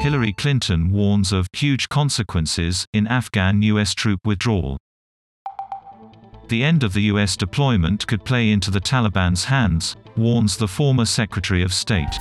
Hillary Clinton warns of huge consequences in Afghan U.S. troop withdrawal. The end of the U.S. deployment could play into the Taliban's hands, warns the former Secretary of State.